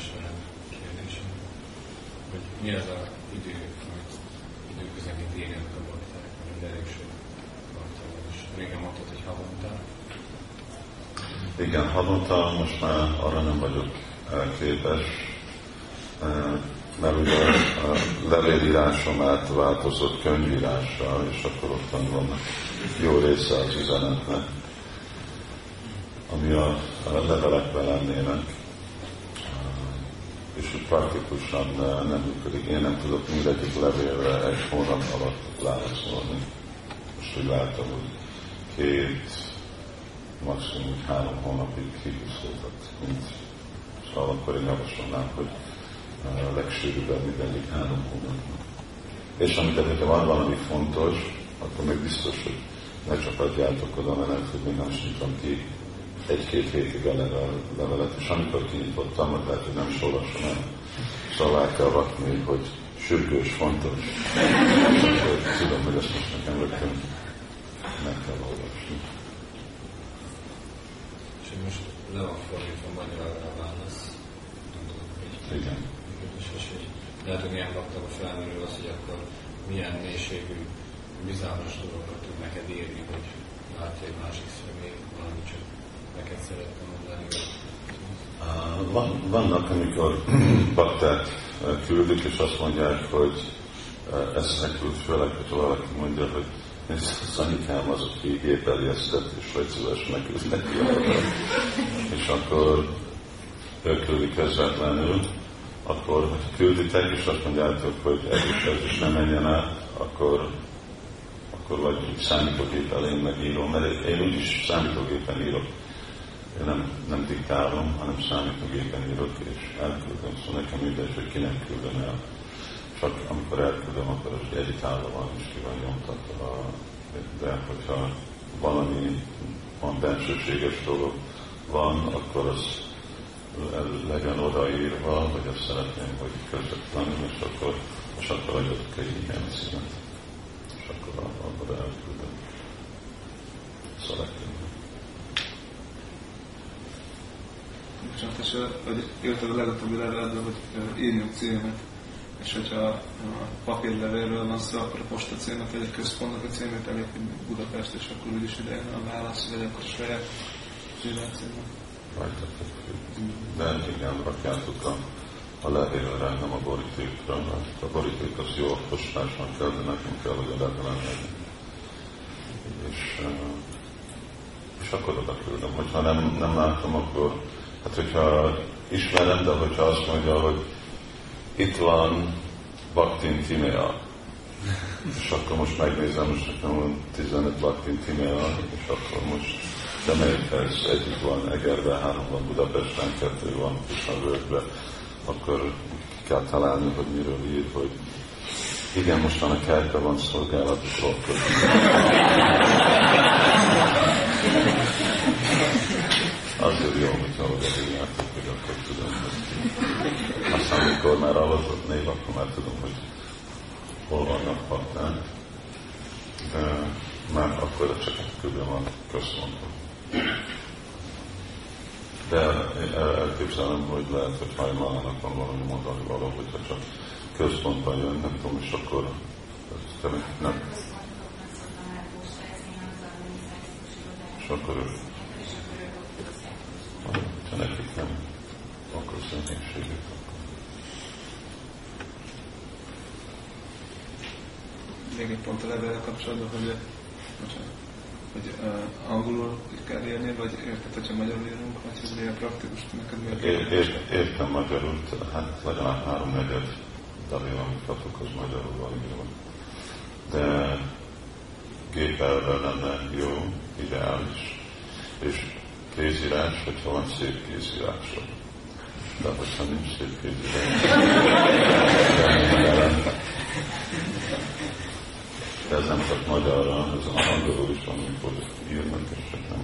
ismerem kérdésem, hogy mi az a idő, amit időközönként írjanak a bakták, mert elég sok bakta van, és régen mondtad, hogy havonta. Igen, havonta most már arra nem vagyok képes, mert ugye a levélírásom átváltozott könyvírásra, és akkor ott van jó része az üzenetnek, ami a, a levelekben lennének, és hogy praktikusan nem működik. Én nem tudok mindegyik levélre egy hónap alatt válaszolni. Most úgy látom, hogy két, maximum három hónapig kihúzódott, mint szóval akkor én javasolnám, hogy a legsűrűbben mindegyik három hónapban. És amikor hogyha van valami fontos, akkor még biztos, hogy ne csak adjátok oda, mert nem tudni, nem sintom ki egy-két hétig a levelet, és amikor kinyitottam, lehet, hogy nem olvasom el, szóval el kell rakni, hogy sürgős, fontos. És tudom, hogy ezt most nekem rögtön meg kell olvasni. És most le van fordítva magyarra a válasz. Igen. És, és, és lehet, hogy milyen baktába felmerül az, hogy akkor milyen mélységű, bizalmas dolgokat tud neked írni, hogy látja egy másik személy, valami csak neked szeretne mondani. Van, vannak, amikor bakták küldik, és azt mondják, hogy ezt nekült, főleg, hogy valaki mondja, hogy Szanyikám az, aki gépeljesztett, és vagy szíves nekült neki És akkor ő küldi közvetlenül, akkor, külditek, és azt mondjátok, hogy ez is, ez is nem menjen át, akkor, akkor vagy számítógéppel én megírom, mert én úgyis számítógépen írok. Én nem, nem diktálom, hanem számítógépen írok, és elküldöm, szóval nekem mindegy, hogy kinek küldöm el. Csak amikor elküldöm, akkor az editálva van, és ki van nyomtatva. De hogyha valami van bensőséges dolog van, akkor az legyen odaírva, hogy azt szeretném, hogy közvetlenül, és akkor, és akkor adjatok egy színet. És akkor akkor elküldöm. Szeretném. Bocsánat, és hogy írtad a legutóbbi leveledben, hogy írjunk címet, és hogyha a papírlevélről van szó, akkor a posta címet, vagy egy központnak a címét elég, Budapest, és akkor úgyis ide a válasz, vagy akkor saját zsírát címet rajtatok. De igen, rakjátok a, a levélre, nem a borítékra, mert a boríték az jó postásnak kell, de nekünk kell, hogy a levelen legyen. És, és akkor oda küldöm. Hogyha nem, nem látom, akkor, hát hogyha ismerem, de hogyha azt mondja, hogy itt van Baktin Timea, és akkor most megnézem, most nekem van 15 Baktin Timea, és akkor most de melyikhez egyik van Egerben, három van Budapesten, kettő van Kisnavölgyben, akkor kell találni, hogy miről ír, hogy igen, most van a kertben van szolgálatukról. Azért jó, hogyha oda írjátok, hogy akkor tudom, hogy aztán amikor már alazott név, akkor már tudom, hogy hol vannak pakták. De már akkor csak küldöm a központban. De elképzelem, hogy lehet, hogy hajmalának van valami mondani való, hogyha csak központban jön, nem tudom, és akkor nem. És akkor ő. Ha nekik nem, akkor személyiségük. Még egy pont a levél kapcsolatban, hogy bocsánat, hogy uh, angolul kell írni, vagy érted, hogyha magyarul írunk, vagy hogy milyen praktikus neked miért? Ér, ér, értem magyarul, hát legalább három negyed dalé, amit kapok, az magyarul van írva. De gépelve lenne jó, ideális. És kézírás, hogyha van szép kézírásra. De hogyha nincs szép kézírás, de ez nem csak magyarra, ez a angolul is van, amikor írnak, és csak nem,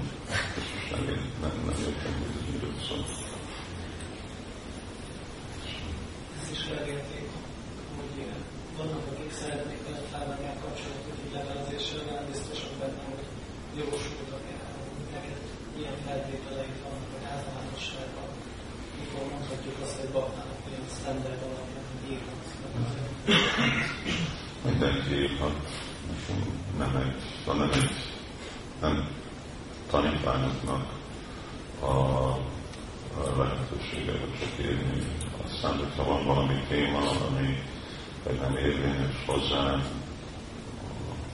nem, nem, nem értem, hogy ez miről szól. Ezt is felérték, hogy vannak, akik szeretnék a felvegyel kapcsolatot, hogy levelezéssel nem biztosak benne, hogy jogosultak-e, neked milyen feltételeik vannak, hogy általánosságban, mikor mondhatjuk azt, egy baktának olyan standard alapján, hogy írhatsz? Mindenki írhat. Nem egy, nem egy, nem tanítványoknak a, a lehetősége, hogy csak írni. Aztán, hogyha van valami téma, ami vagy nem érvényes hozzá,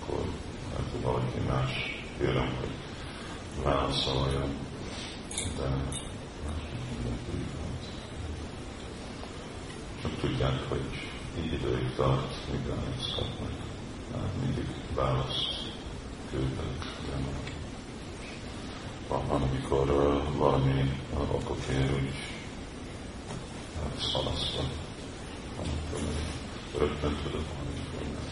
akkor hát valaki más kérem, hogy válaszoljon. De csak tudják, hogy így időig tart, míg kapnak. Hát mindig választ küldök. Van, amikor uh, valami okokért úgy szalasztva. Rögtön hogy nem.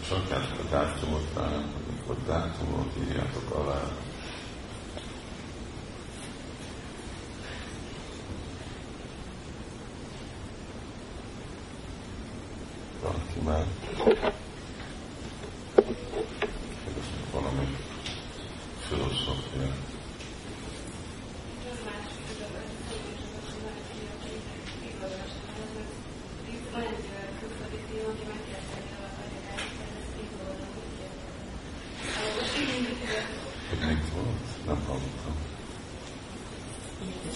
És akár a dátumot amikor dátumot írjátok alá, valaki már valami filozófia. Hogy még volt? Nem hallottam.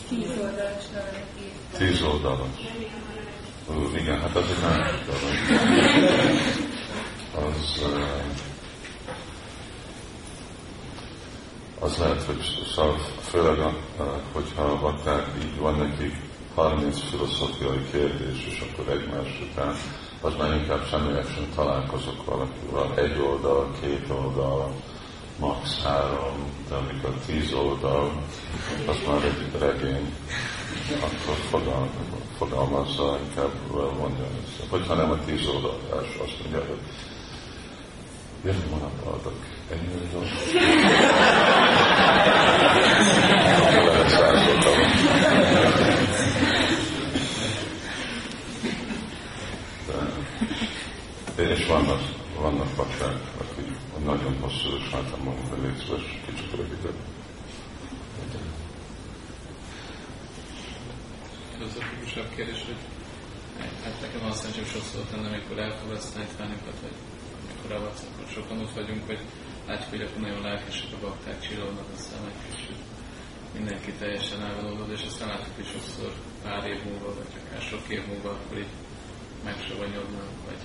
Tíz oldalas levelet írt. Tíz oldalas. Ó, igen, hát az egy másik dolog. Az, eh, az lehet, hogy szóval főleg, hogyha vakták így van nekik 30 filozófiai kérdés, és akkor egymás után, az már inkább személyesen találkozok valakivel. Egy oldal, két oldal, max. három, de amikor tíz oldal, az már egy regény, akkor fogal, fogalmazza, inkább mondja ezt. Hogyha nem a tíz oldalás, azt mondja, hogy lehet száz oldalon. De, és vannak, vannak bakták, akik nagyon hosszú, és hát mondom, hogy légy szíves, kicsit rövidebb. filozofikusabb kérdés, hogy hát nekem azt mondja, sokszor tenni, amikor elfogadsz tanítványokat, vagy akkor sokan ott vagyunk, hogy látjuk, hogy akkor nagyon lelkesek a bakták, csillognak a szemek, és mindenki teljesen elvonódott, és aztán látjuk, hogy sokszor pár év múlva, vagy akár sok év múlva, akkor így megsavanyodnak, vagy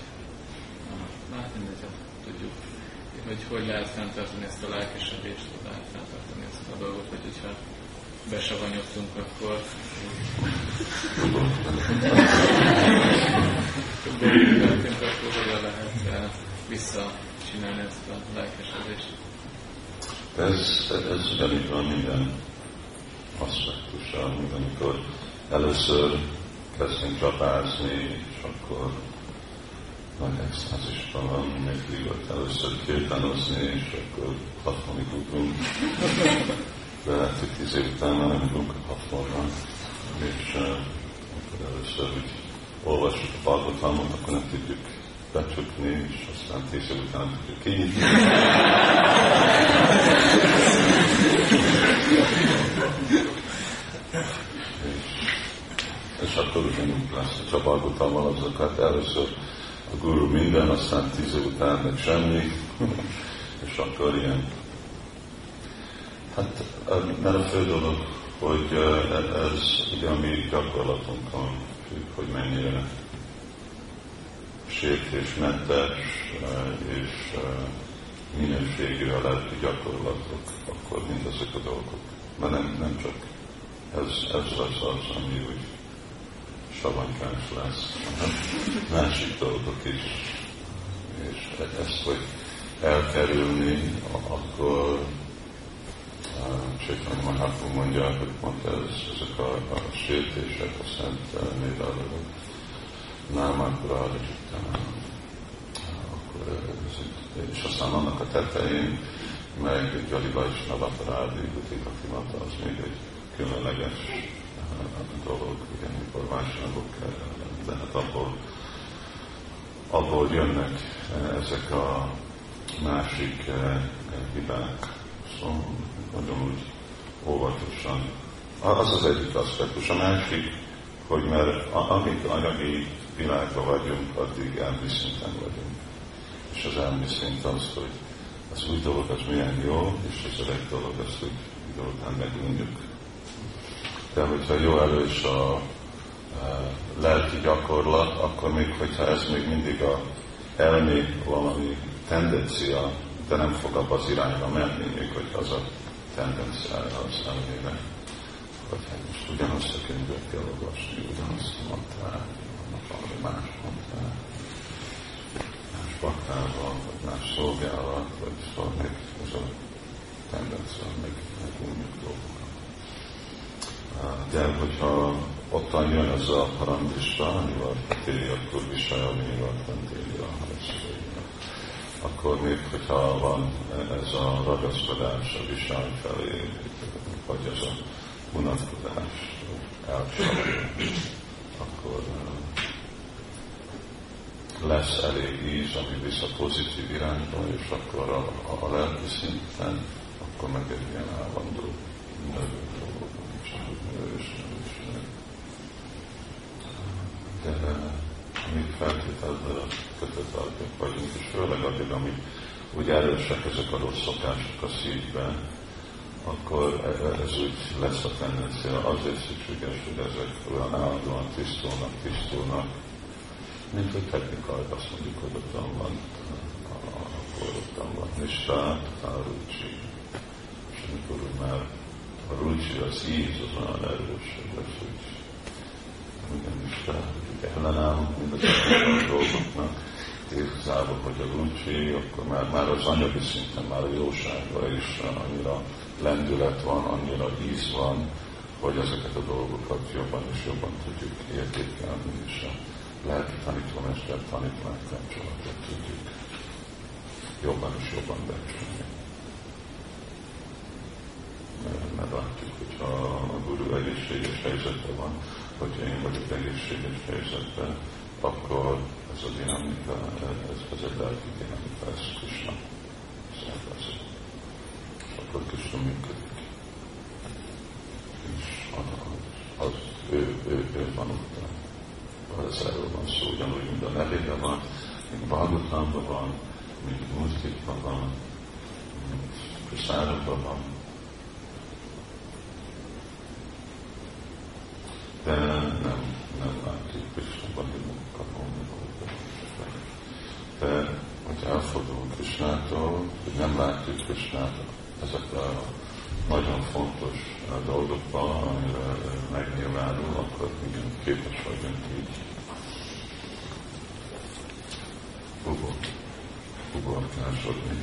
na, hát mindegy, hát tudjuk, hogy hogy lehet fenntartani ezt a lelkesedést, hogy lehet fenntartani ezt a dolgot, hogy hogyha besavanyodtunk, akkor akkor hogyan lehet eh, visszacsinálni ezt a lelkesedést. Ez, ez ugyanígy van minden aspektussal, mint amikor először kezdünk csapázni, és akkor nagy extázisban van, még ott először kirtánozni, és akkor hatvanig ugrunk. De lehet, hogy tíz év után már nem ugrunk a hatvanban. És uh, akkor először úgy olvassuk a Balgotalmot, akkor nem tudjuk becsukni, és aztán tíz év után tudjuk kinyitni. és, és akkor ugyanúgy lesz a csabalgutalmal azokat először a guru minden, aztán tíz év után meg semmi, és akkor ilyen. Hát, mert a fő dolog, hogy eh, ez ugye a mi gyakorlatunkon függ, hogy mennyire sértésmentes eh, és eh, minőségű a lelki gyakorlatok, akkor mindezek a dolgok. Mert nem, nem csak ez, ez az az, ami úgy savanykás lesz, hanem másik dolgok is. És ezt, hogy elkerülni, akkor Csaitanya Mahaprabhu mondja, hogy pont ez, ezek a, a sértések, a szent névvelők, námákra, akkor és aztán annak a tetején, meg Gyali Vajsnava Parádi, Butika Timata, az még egy különleges dolog, igen, mikor vásárlók, de hát abból, abból jönnek ezek a másik hibák. Szóval nagyon úgy óvatosan Az az egyik aspektus. A másik, hogy mert amíg anyagi világban vagyunk, addig elmi szinten vagyunk. És az elmi szint az, hogy az új dolog az milyen jó, és az öreg dolog az, hogy délután megunjuk. De hogyha jó erős a, a lelki gyakorlat, akkor még hogyha ez még mindig a elmi valami tendencia, de nem fog abba az irányba menni, még hogy az a tendencia az elmének. Hogy hát most ugyanazt a könyvet kell olvasni, ugyanazt valami más mondtál, más baktával, vagy más szolgálat, vagy szóval még ez a tendencia, meg, meg unjuk dolgokat. De hogyha ottan jön ez a harangista, amivel téli, akkor viselni, amivel téli a akkor még hogyha van ez a ragaszkodás a visály felé, vagy ez a unatkozás elcsalja, akkor lesz elég íz, ami visz a pozitív irányba, és akkor a, a, a lelki szinten, akkor meg egy ilyen állandó nő és. De mi feltételben kötött vagyunk, és főleg addig, amíg úgy erősek ezek a rossz szokások a szívben, akkor ez úgy lesz a tendencia. Azért szükséges, hogy ezek olyan állandóan tisztulnak, tisztulnak, mint hogy technikai azt mondjuk, hogy ott van, akkor ott van nistát, a rucsi. És amikor már a rucsi, az íz, az olyan erős, az, hogy minden nistát, hogy ellenállunk mind a dolgoknak, igazából, hogy a rucsi, akkor már, már az anyagi szinten, már a jóságra is annyira lendület van, annyira íz van, hogy ezeket a dolgokat jobban és jobban tudjuk értékelni, és a lelki tanítómester tanítvány kapcsolatot tudjuk jobban és jobban becsülni. Mert látjuk, hogyha a guru egészséges helyzetben van, hogyha én vagyok egészséges helyzetben, akkor ez a dinamika, ez, ez egy lelki dinamika, ez Krishna szervezet. És akkor Krishna működik. És az, az ő, ő, ő van Az erről van szó, ugyanúgy, mint a nevében van, mint Bhagavatamban van, mint Murtikban van, mint Prasádokban van. De nem, nem látjuk Krishnában, hogy de hogy elfordulunk Krisnától, hogy nem látjuk Krisnát ezek a nagyon fontos dolgokban,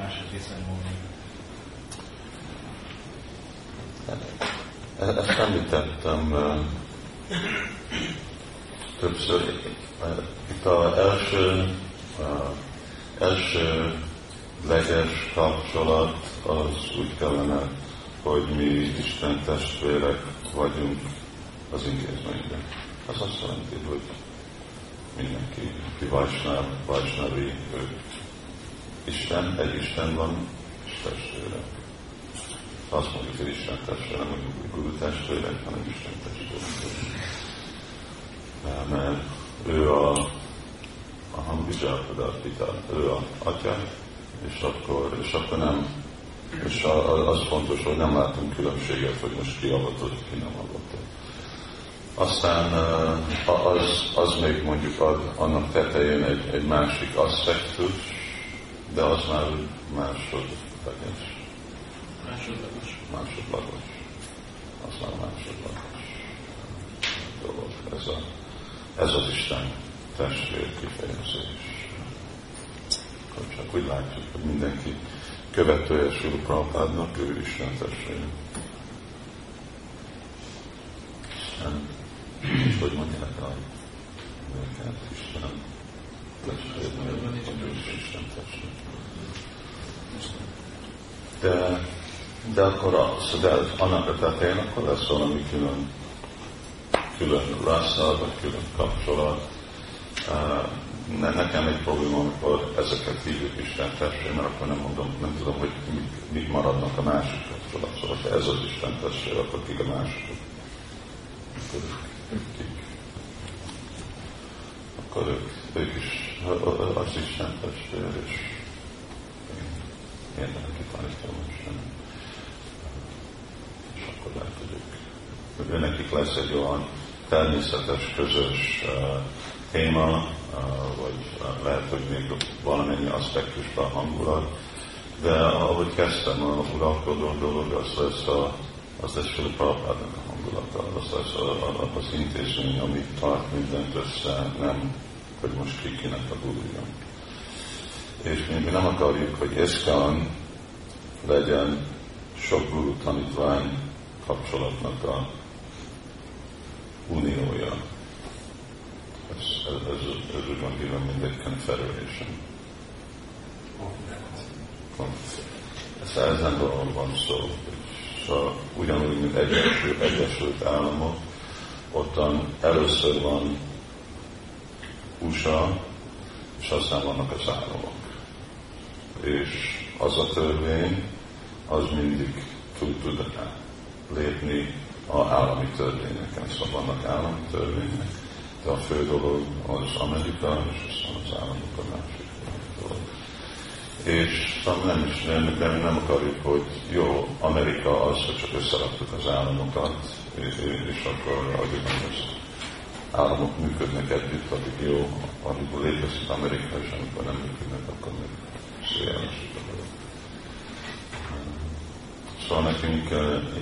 ugorkásodni. Ezt említettem többször. Itt az első, első leges kapcsolat az úgy kellene, hogy mi Isten testvérek vagyunk az intézményben. Az azt jelenti, hogy mindenki, aki Vajsnáv, Vajsnavi, ő Isten, egy Isten van, és testvére azt mondjuk, hogy Isten testvére, nem mondjuk, Guru testvére, hanem Isten testvére. Mert ő a, a Hambidzsápadarpita, ő a atya, és akkor, és akkor nem, és az fontos, hogy nem látunk különbséget, hogy most ki avatott, ki nem avatott. Aztán az, az még mondjuk ad, annak tetején egy, egy másik aspektus, de az már másodleges. Másodlagos. Másodlagos. Az már másodlagos dolog. Ez, a, ez az Isten testvér kifejezés. Akkor csak úgy látjuk, hogy mindenki követője Sula Prabhupádnak, ő Isten testvére. Isten, hogy mondják a őket, Isten testvére, Isten testvére. De, de akkor az, de annak a tetején akkor lesz valami külön, külön rásza, vagy külön kapcsolat, ne, nekem egy probléma, amikor ezeket hívjuk Isten testvér, mert akkor nem mondom, nem tudom, hogy mit, mit maradnak a másik kapcsolat. Szóval, ha ez az Isten testvér, akkor kik a? Akkor kik? Akkor ők, ők is az Isten testvér, és én neki tanítom Isten. És akkor lehet, hogy ők, nekik lesz egy olyan természetes, közös téma, vagy lehet, hogy még valamennyi aspektusban hangulat, de ahogy kezdtem a uralkodó dolog, az lesz, a, az Fili Prabhupádnak a hangulata, az lesz a, az intézmény, ami tart mindent össze, nem, hogy most kikinek a gurúja. És mi, nem akarjuk, hogy Eszkán legyen sok guru tanítvány kapcsolatnak a uniója ez, ez, ez, ez úgy van hívva, mint egy confederation. Ez ezen dolgon van szó. Szóval ugyanúgy, mint Egyesült, Egyesült Államok, ottan először van USA, és aztán vannak az államok. És az a törvény, az mindig tud, tud lépni a állami törvényeken. Szóval vannak állami törvények, de a fő dolog az Amerika, és aztán az államok a másik. És nem is, nem, nem, akarjuk, hogy jó, Amerika az, hogy csak összeraktuk az államokat, és, és akkor adjuk, az államok működnek együtt, addig jó, amikor létezik Amerika, és amikor nem működnek, akkor meg szélesik a dolog. Szóval nekünk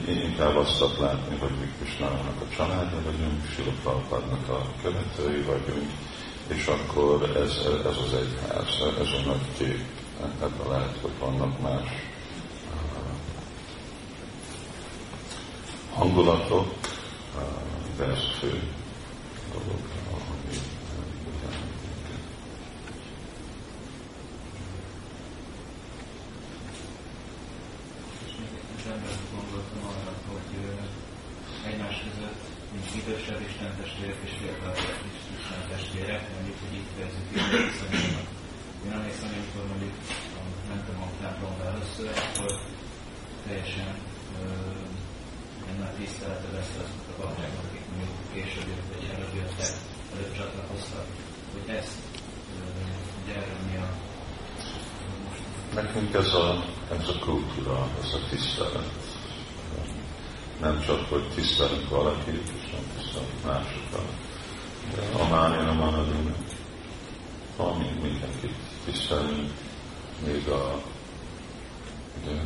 inkább azt látni, hogy mi Krisnának a családja vagyunk, Siloprabhupádnak a követői vagyunk, és akkor ez, ez az egyház, ez a nagy kép. Ebben lehet, hogy vannak más hangulatok, de ez fő dolog. idősebb Isten testvérek és fiatalabbak is Isten testvérek, mondjuk, hogy itt kezdjük viszonyulnak. Én emlékszem, amikor mondjuk mentem a templomba először, akkor teljesen egy nagy tiszteletet lesz azok a baktáknak, akik mondjuk később jött, vagy előbb jöttek, előbb csatlakoztak, hogy ezt, ugye erről mi a Nekünk ez a, ez a kultúra, ez a tisztelet. Nem csak, hogy tisztelünk valakit, tisztelünk másokat. De a mánia, a manadina, valami mindenkit tisztelünk, még a de,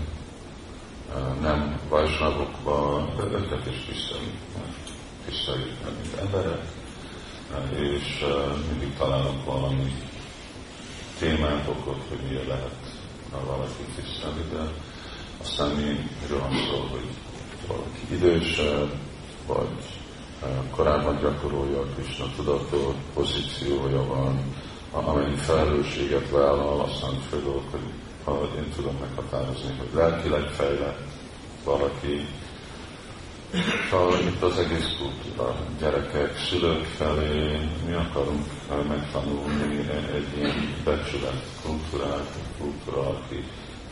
nem vajsnagokban, de őket is tisztelünk. Tiszteljük meg, mint emberek, és mindig találunk valami témát, okot, hogy miért lehet valaki tisztelni, de aztán mi van szó, hogy valaki idősebb, vagy korábban gyakorolja a Krishna tudatot, pozíciója van, amennyi felelősséget vállal, aztán dolog, hogy ha én tudom meghatározni, hogy lelkileg fejlett valaki, Szóval itt az egész kultúra, gyerekek, szülők felé mi akarunk megtanulni egy ilyen becsület kultúrát, kultúra, aki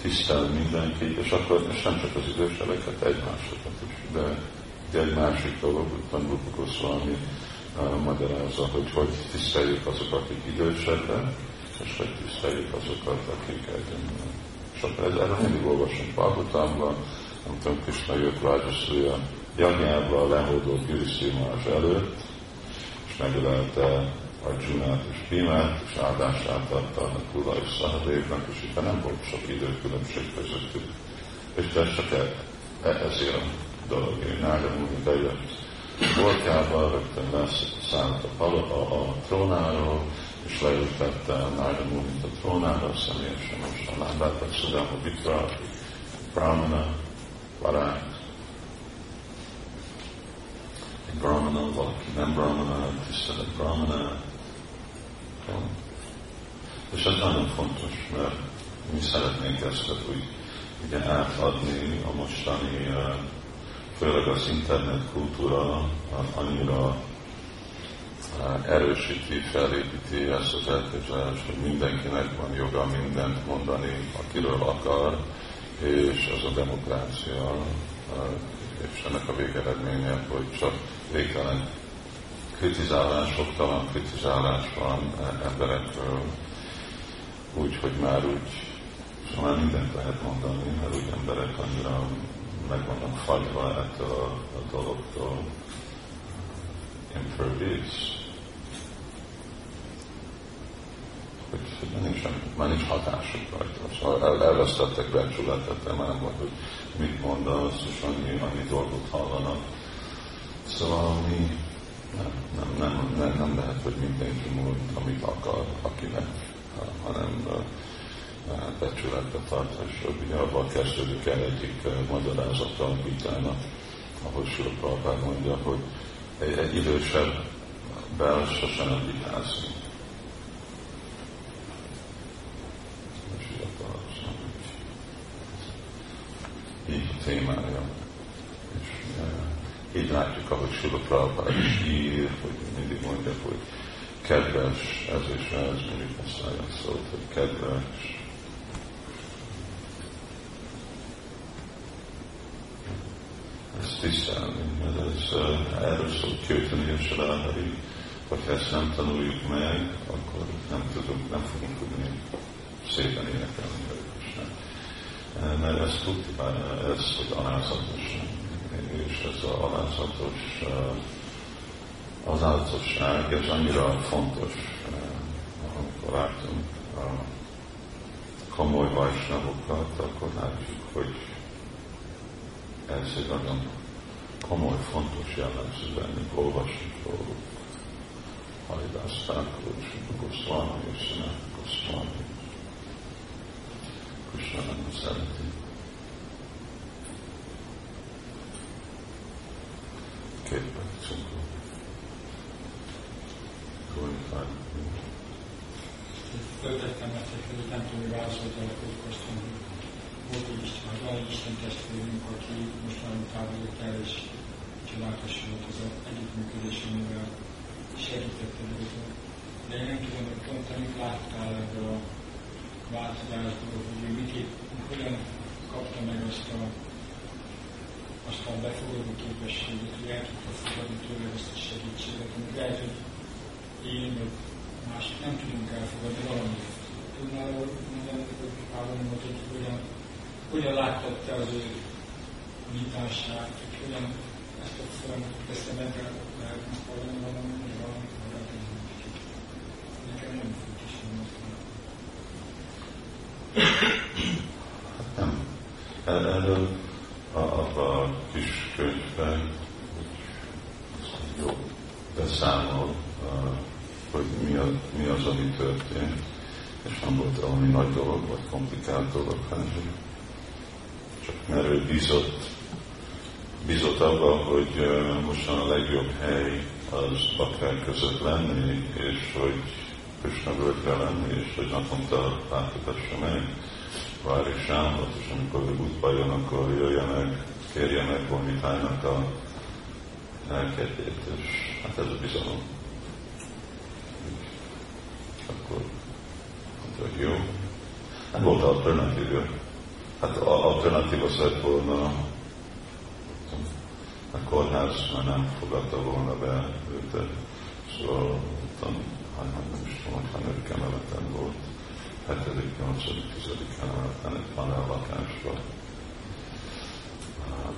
tisztel mindenkit, és akkor és nem csak az idősebbeket, egymásokat is, de egy másik dolog, utána Rupa Goswami uh, magyarázza, hogy hogy tiszteljük azokat, akik idősebbek, és hogy tiszteljük azokat, akik akkor ez, erre mindig olvasunk Bhagavatamban, nem tudom, Krishna jött Rájaszúja jagjával lehódott Gyűrűszimás előtt, és megölelte Arjunát és Bimát, és áldását adta a Kula és Szahadévnak, és itt nem volt sok időkülönbség közöttük. És ez csak e, e, ezért a dolog. Nágamuni bejött Borkába, rögtön leszállt a, a, a trónáról, és leültette Nárda Munit a trónára, személyesen most a lábát, a Szudáma Vitra, Brahmana, barát, egy Brahmana, valaki nem Brahmana, tisztelet Brahmana. És ez nagyon fontos, mert mi szeretnénk ezt úgy ugye átadni a mostani, főleg az internet kultúra annyira erősíti, felépíti ezt az elképzelést, hogy mindenkinek van joga mindent mondani, akiről akar, és ez a demokrácia, és ennek a végeredménye, hogy csak végtelen kritizálás, oktalan kritizálás van emberekről, úgy, hogy már úgy, szóval már mindent lehet mondani, mert úgy emberek annyira meg vannak fagyva ettől a, a dologtól. Impervious. hogy, már, nincs, már nincs hatásuk rajta. Szóval el, elvesztettek becsületet, nem van, hogy mit mondasz, és annyi, annyi dolgot hallanak. Szóval mi nem, nem, nem, nem, nem lehet, hogy mindenki mond, amit akar, akinek, hanem becsületbe tart, és ugye abban kezdődik el egyik magyarázata a vitának, ahol Sula mondja, hogy egy, idősebb bel sosem nem vitázni. így a témája. És e, így látjuk, ahogy Sula Prabhupád is ír, hogy mindig mondja, hogy kedves, ez és ez, mindig használja szót, hogy kedves. Ezt tisztelni, mert ez erről szól Kirtani és Ráhari, hogyha ezt nem tanuljuk meg, akkor nem tudunk, nem fogunk tudni szépen énekelni mert ez kultiválja ez, hogy alázatos, és ez az alázatos, az állatosság, ez annyira fontos, amikor látunk a komoly vajsnavokat, akkor látjuk, hogy ez egy nagyon komoly, fontos jellemző bennük, olvasni róluk. Haridász Thakur, és Sanat Goswami. Krishna nagyon szereti. Két percünk van. Föltettem ezt, hogy nem tudom, hogy válaszolta a közkosztom, hogy volt egy Isten, van egy Isten testvérünk, aki most már távolodt el, és csodálatos volt az együttműködés, amivel segítette őket. De én nem tudom, hogy pont amit láttál ebből a változásból, hogy mit, hogyan kapta meg azt a, azt a befogadó képességet, hogy el tudta fogadni tőle ezt a segítséget, amit lehet, hogy én vagy másik nem tudunk elfogadni valamit. Tudnál mondani, hogy Pálon hogy hogyan, hogyan láttad te az ő nyitását, hogy hogyan ezt a folyamatot ezt a meg lehet hallani valami, valami, valami. Nekem nem fontos, nem. Erről a, a, kis könyvben jó beszámol, hogy mi, a, mi az, ami történt, és nem volt valami nagy dolog, vagy komplikált dolog, hanem mert ő bízott, bízott abba, hogy most a legjobb hely az bakták között lenni, és hogy Krishna völgyre lenni, és hogy naponta láthatassa meg Vári Sámot, és amikor ő útba jön, akkor jöjjenek, kérjenek vomitájnak a elkedét, és hát ez a bizalom. Akkor mondta, hogy jó. Hát volt alternatíva. Hát alternatíva szett volna a kórház már nem fogadta volna be őt, szóval hanem nem is tudom, hogy hanyadik emeleten volt, hetedik, nyolcadik, tizedik emeleten egy panel lakásban.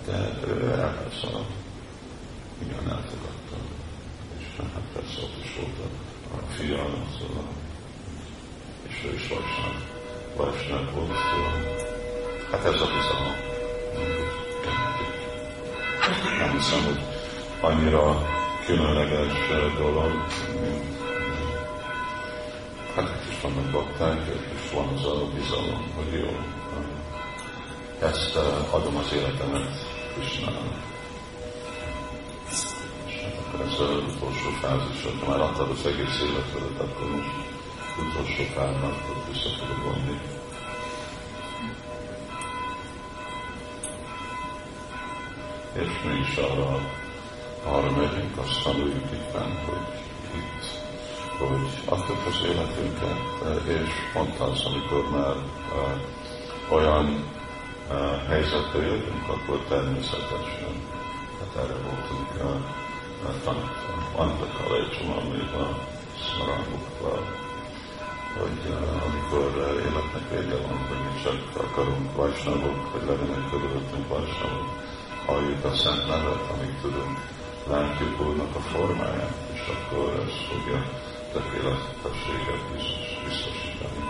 De ő elpersze igen elfogadta. És hát persze ott is volt a, a fia, szóval, és ő is vajsnák volt, szóval, hát ez a bizalom. Nem hiszem, hogy annyira különleges dolog, hát itt is vannak bakták, és van az a bizalom, hogy jó, ezt adom az életemet Krishnának. És hát ez az utolsó fázis, ha már adtad az egész életedet, akkor most utolsó pár vissza tudod vonni. És mi is arra, arra megyünk, azt tanuljuk itt bent, hogy itt, hogy adtuk az életünket, és pont az, amikor már olyan helyzetbe jöttünk, akkor természetesen, hát erre voltunk uh, tanítva. Antak a szmarangokval, hogy amikor életnek vége van, hogy mi csak akarunk vajsnagok, hogy legyenek körülöttünk vajsnagok, halljuk a szent nevet, amíg tudunk, látjuk Úrnak a formáját, és akkor ez fogja tökéletességet biztos, biztosítani.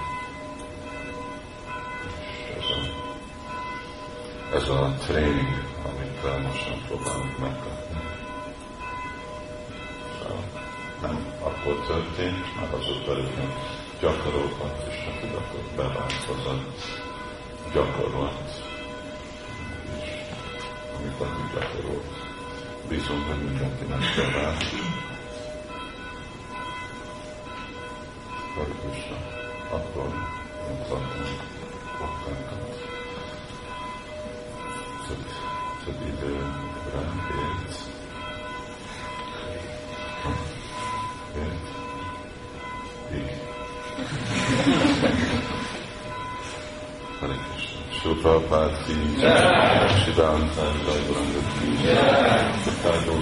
És ez a, ez a tréning, amit most nem próbálunk megkapni. Szóval nem akkor történt, mert azóta ők gyakorolhat, és a tudatot beváltozott gyakorlat, addig gyakorolt. Bízom, hogy mindenki nem rá. Hare Krishna. Akkor mutatni baktákat. Több, több idő rám. Ért. Prabhupada ki jai, Shidanta and Gauranga ki jai, Tata